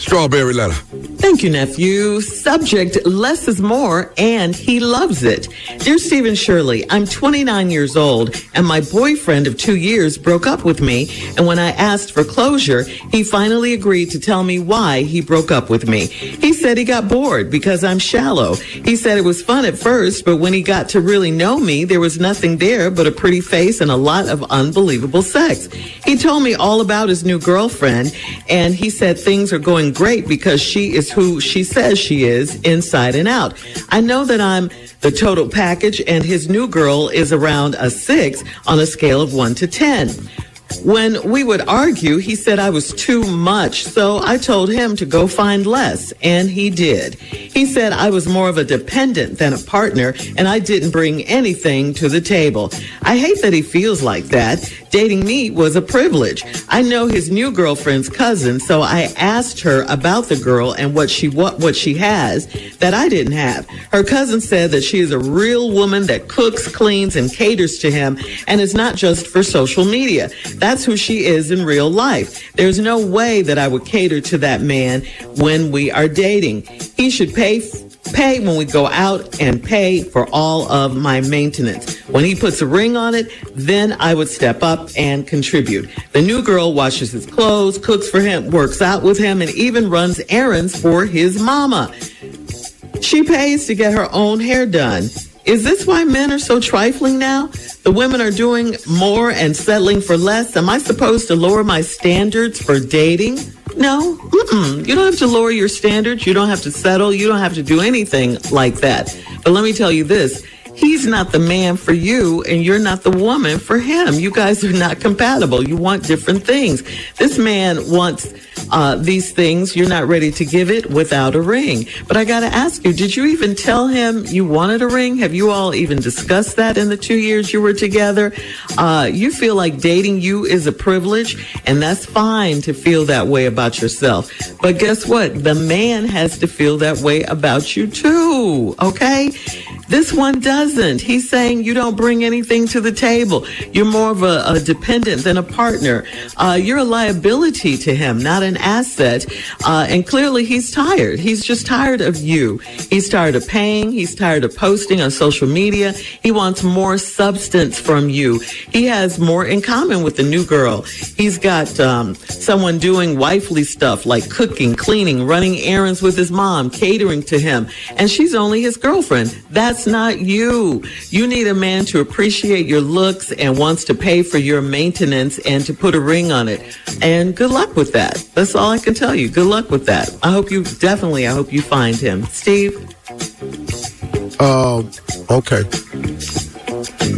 Strawberry letter. Thank you, nephew. Subject, less is more, and he loves it. Dear Steve and Shirley, I'm 29 years old, and my boyfriend of two years broke up with me, and when I asked for closure, he finally agreed to tell me why he broke up with me. He said he got bored because I'm shallow. He said it was fun at first, but when he got to really know me, there was nothing there but a pretty face and a lot of unbelievable sex. He told me all about his new girlfriend, and he said things are going great because she is who she says she is inside and out. I know that I'm the total package and his new girl is around a six on a scale of one to 10. When we would argue, he said I was too much, so I told him to go find less, and he did. He said I was more of a dependent than a partner, and I didn't bring anything to the table. I hate that he feels like that. Dating me was a privilege. I know his new girlfriend's cousin, so I asked her about the girl and what she what, what she has that I didn't have. Her cousin said that she is a real woman that cooks, cleans, and caters to him, and is not just for social media. That's who she is in real life. There's no way that I would cater to that man when we are dating. He should pay pay when we go out and pay for all of my maintenance. When he puts a ring on it, then I would step up and contribute. The new girl washes his clothes, cooks for him, works out with him, and even runs errands for his mama. She pays to get her own hair done. Is this why men are so trifling now? The women are doing more and settling for less. Am I supposed to lower my standards for dating? No, Mm-mm. you don't have to lower your standards. You don't have to settle. You don't have to do anything like that. But let me tell you this. He's not the man for you and you're not the woman for him. You guys are not compatible. You want different things. This man wants uh, these things. You're not ready to give it without a ring. But I got to ask you, did you even tell him you wanted a ring? Have you all even discussed that in the two years you were together? Uh, you feel like dating you is a privilege, and that's fine to feel that way about yourself. But guess what? The man has to feel that way about you too. Okay? This one doesn't. He's saying you don't bring anything to the table. You're more of a, a dependent than a partner. Uh, you're a liability to him, not an asset. Uh, and clearly he's tired. He's just tired of you. He's tired of paying. He's tired of posting on social media. He wants more substance from you. He has more in common with the new girl. He's got um, someone doing wifely stuff like cooking, cleaning, running errands with his mom, catering to him. And she's only his girlfriend. That's not you. You need a man to appreciate your looks and wants to pay for your maintenance and to put a ring on it. And good luck with that. That's all I can tell you. Good luck with that. I hope you definitely, I hope you find him. Steve? Um, okay.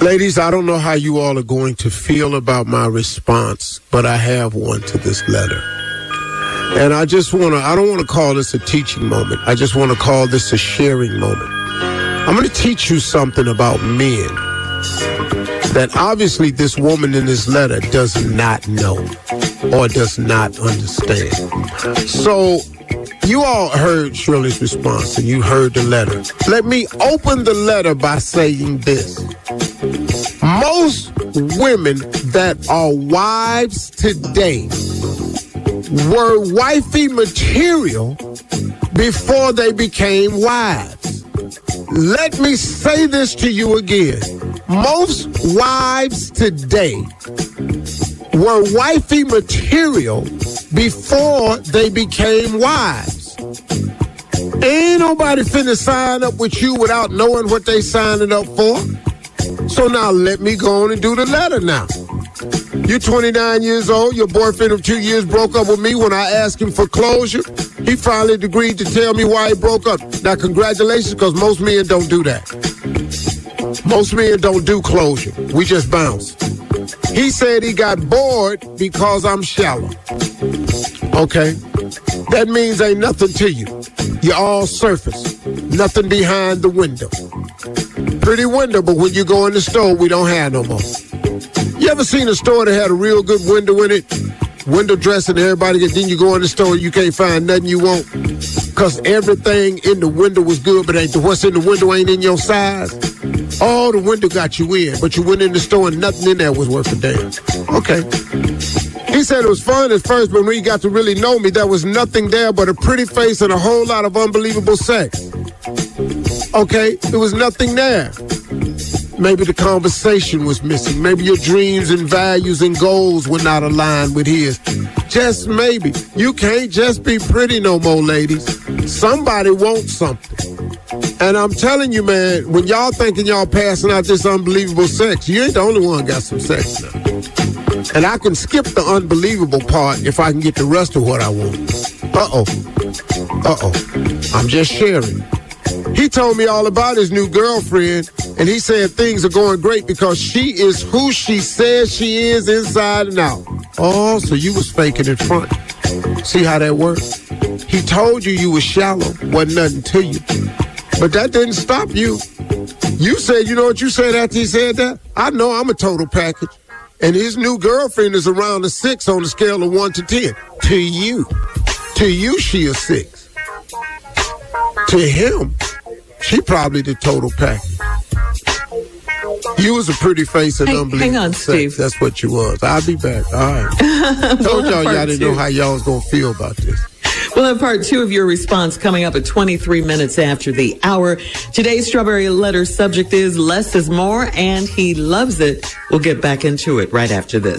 Ladies, I don't know how you all are going to feel about my response, but I have one to this letter. And I just want to, I don't want to call this a teaching moment. I just want to call this a sharing moment. I'm going to teach you something about men that obviously this woman in this letter does not know or does not understand. So You all heard Shirley's response and you heard the letter. Let me open the letter by saying this. Most women that are wives today were wifey material before they became wives. Let me say this to you again. Most wives today were wifey material before they became wives. Ain't nobody finna sign up with you without knowing what they signing up for. So now let me go on and do the letter now. You're 29 years old. Your boyfriend of two years broke up with me when I asked him for closure. He finally agreed to tell me why he broke up. Now, congratulations, because most men don't do that. Most men don't do closure. We just bounce. He said he got bored because I'm shallow. Okay. That means ain't nothing to you. You're all surface. Nothing behind the window. Pretty window, but when you go in the store, we don't have no more. You ever seen a store that had a real good window in it? Window dressing, everybody and then you go in the store you can't find nothing you want. Cause everything in the window was good, but ain't the, what's in the window ain't in your size. All the window got you in, but you went in the store and nothing in there was worth a damn. Okay. He said it was fun at first, but when he got to really know me, there was nothing there but a pretty face and a whole lot of unbelievable sex. Okay, there was nothing there. Maybe the conversation was missing. Maybe your dreams and values and goals were not aligned with his. Just maybe. You can't just be pretty no more, ladies. Somebody wants something. And I'm telling you, man, when y'all thinking y'all passing out this unbelievable sex, you ain't the only one got some sex now. And I can skip the unbelievable part if I can get the rest of what I want. Uh-oh. Uh-oh. I'm just sharing. He told me all about his new girlfriend, and he said things are going great because she is who she says she is inside and out. Oh, so you was faking in front. See how that works? He told you you was shallow, wasn't nothing to you. But that didn't stop you. You said, you know what you said after he said that? I know I'm a total package. And his new girlfriend is around a six on the scale of one to ten. To you. To you, she a six. To him, she probably the total package. You was a pretty face and Hang- unbelievable. hang on, sex. Steve. That's what you was. I'll be back. All right. Told y'all y'all didn't two. know how y'all was gonna feel about this. We'll have part two of your response coming up at 23 minutes after the hour. Today's Strawberry Letter subject is less is more, and he loves it. We'll get back into it right after this.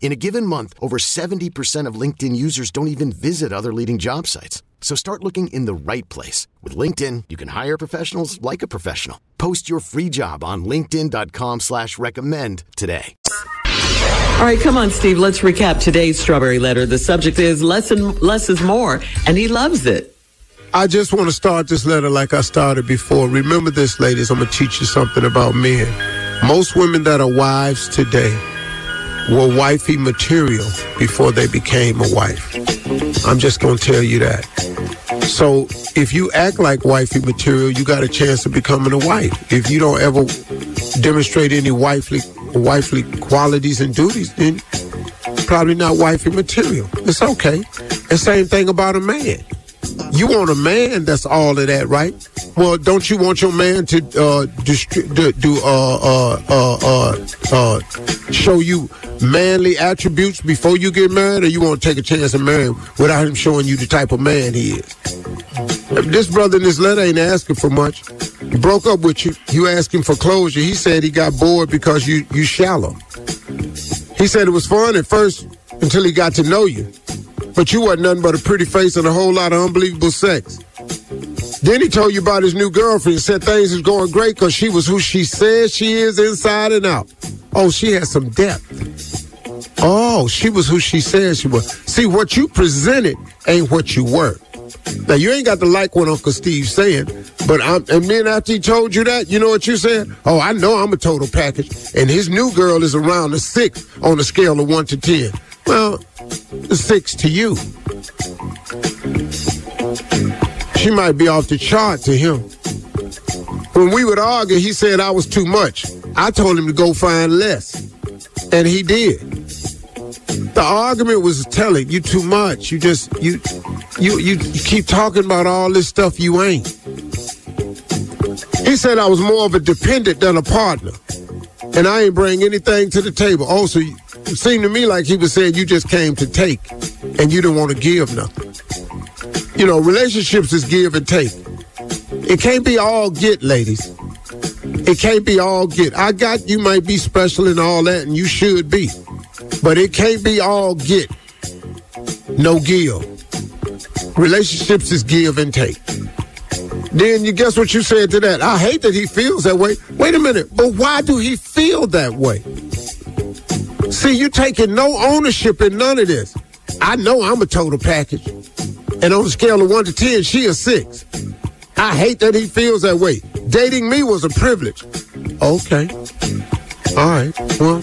In a given month, over 70% of LinkedIn users don't even visit other leading job sites. So start looking in the right place. With LinkedIn, you can hire professionals like a professional. Post your free job on linkedin.com slash recommend today. All right, come on, Steve. Let's recap today's Strawberry Letter. The subject is less, and, less is more, and he loves it. I just want to start this letter like I started before. Remember this, ladies. I'm going to teach you something about men. Most women that are wives today were wifey material before they became a wife. I'm just going to tell you that. So if you act like wifey material, you got a chance of becoming a wife. If you don't ever demonstrate any wifely wifely qualities and duties, then probably not wifey material. It's okay. The same thing about a man. You want a man that's all of that, right? Well, don't you want your man to uh, distri- do, do uh, uh, uh, uh, uh, show you manly attributes before you get married, or you want to take a chance and marry without him showing you the type of man he is? This brother in this letter ain't asking for much. He broke up with you. You asked him for closure. He said he got bored because you you shallow. He said it was fun at first until he got to know you. But you wasn't nothing but a pretty face and a whole lot of unbelievable sex. Then he told you about his new girlfriend, said things was going great because she was who she says she is inside and out. Oh, she had some depth. Oh, she was who she says she was. See, what you presented ain't what you were. Now, you ain't got to like what Uncle Steve's saying, but I'm, and then after he told you that, you know what you said? Oh, I know I'm a total package. And his new girl is around a six on a scale of one to 10. Well, six to you. She might be off the chart to him. When we would argue, he said I was too much. I told him to go find less. And he did. The argument was telling you too much. You just you you you, you keep talking about all this stuff you ain't. He said I was more of a dependent than a partner. And I ain't bring anything to the table. Oh, also, it seemed to me like he was saying you just came to take and you didn't want to give nothing. You know, relationships is give and take. It can't be all get, ladies. It can't be all get. I got you might be special and all that, and you should be. But it can't be all get. No give. Relationships is give and take. Then you guess what you said to that? I hate that he feels that way. Wait a minute, but why do he feel that way? See, you taking no ownership in none of this. I know I'm a total package. And on a scale of one to ten, she a six. I hate that he feels that way. Dating me was a privilege. Okay. All right. Well,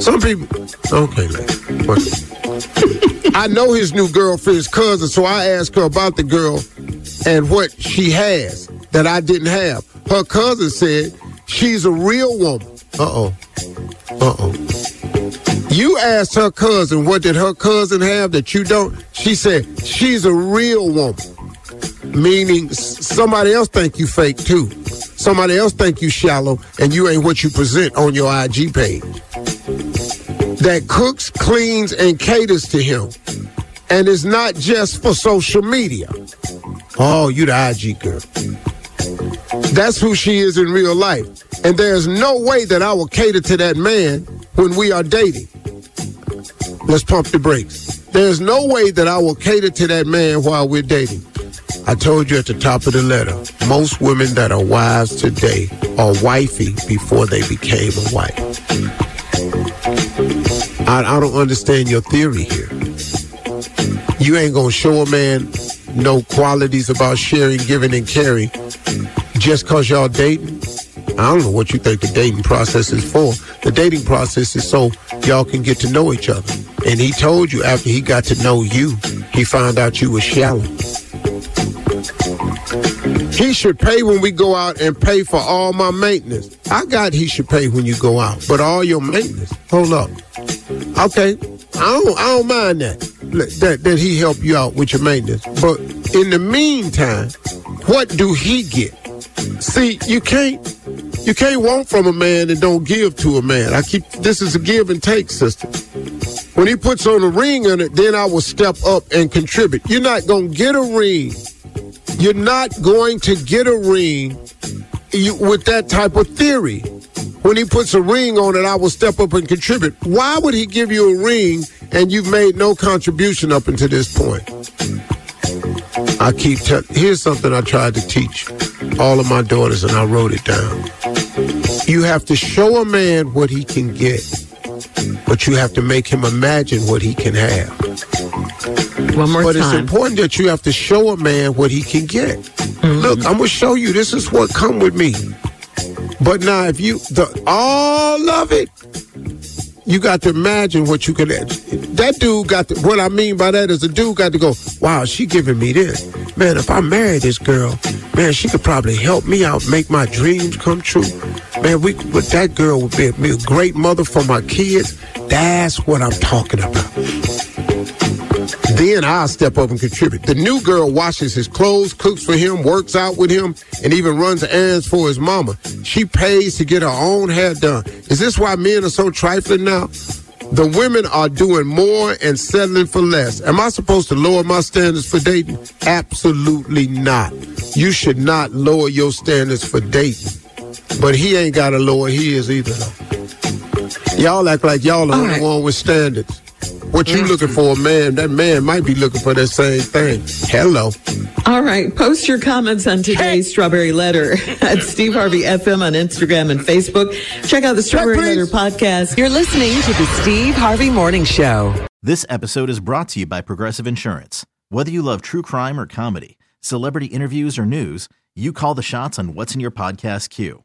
some people. Okay, I know his new girlfriend's cousin, so I asked her about the girl and what she has that I didn't have. Her cousin said she's a real woman. Uh oh. Uh oh. You asked her cousin what did her cousin have that you don't. She said she's a real woman, meaning somebody else think you fake too. Somebody else think you shallow and you ain't what you present on your IG page. That cooks, cleans, and caters to him, and is not just for social media. Oh, you the IG girl. That's who she is in real life. And there's no way that I will cater to that man when we are dating. Let's pump the brakes. There's no way that I will cater to that man while we're dating. I told you at the top of the letter, most women that are wives today are wifey before they became a wife. I, I don't understand your theory here. You ain't gonna show a man no qualities about sharing, giving, and caring just cause y'all dating. I don't know what you think the dating process is for. The dating process is so y'all can get to know each other. And he told you after he got to know you, he found out you were shallow. He should pay when we go out and pay for all my maintenance. I got he should pay when you go out, but all your maintenance. Hold up. Okay, I don't I don't mind that that that he help you out with your maintenance. But in the meantime, what do he get? See, you can't you can't want from a man and don't give to a man. I keep this is a give and take system. When he puts on a ring on it, then I will step up and contribute. You're not gonna get a ring. You're not going to get a ring you, with that type of theory. When he puts a ring on it, I will step up and contribute. Why would he give you a ring and you've made no contribution up until this point? I keep telling, here's something I tried to teach all of my daughters and I wrote it down. You have to show a man what he can get, but you have to make him imagine what he can have. One more but time. it's important that you have to show a man what he can get. Mm-hmm. Look, I'm gonna show you. This is what come with me. But now, if you the all of it, you got to imagine what you could. That dude got to. What I mean by that is the dude got to go. Wow, she giving me this. man, if I marry this girl, man, she could probably help me out, make my dreams come true. Man, we, but that girl would be, be a great mother for my kids. That's what I'm talking about. Then I'll step up and contribute. The new girl washes his clothes, cooks for him, works out with him, and even runs errands for his mama. She pays to get her own hair done. Is this why men are so trifling now? The women are doing more and settling for less. Am I supposed to lower my standards for dating? Absolutely not. You should not lower your standards for dating. But he ain't got to lower his either. Y'all act like y'all are the All only right. one with standards. What you mm. looking for, a man? That man might be looking for that same thing. Hello. All right. Post your comments on today's Strawberry Letter at Steve Harvey FM on Instagram and Facebook. Check out the Strawberry please. Letter podcast. You're listening to the Steve Harvey Morning Show. This episode is brought to you by Progressive Insurance. Whether you love true crime or comedy, celebrity interviews or news, you call the shots on what's in your podcast queue.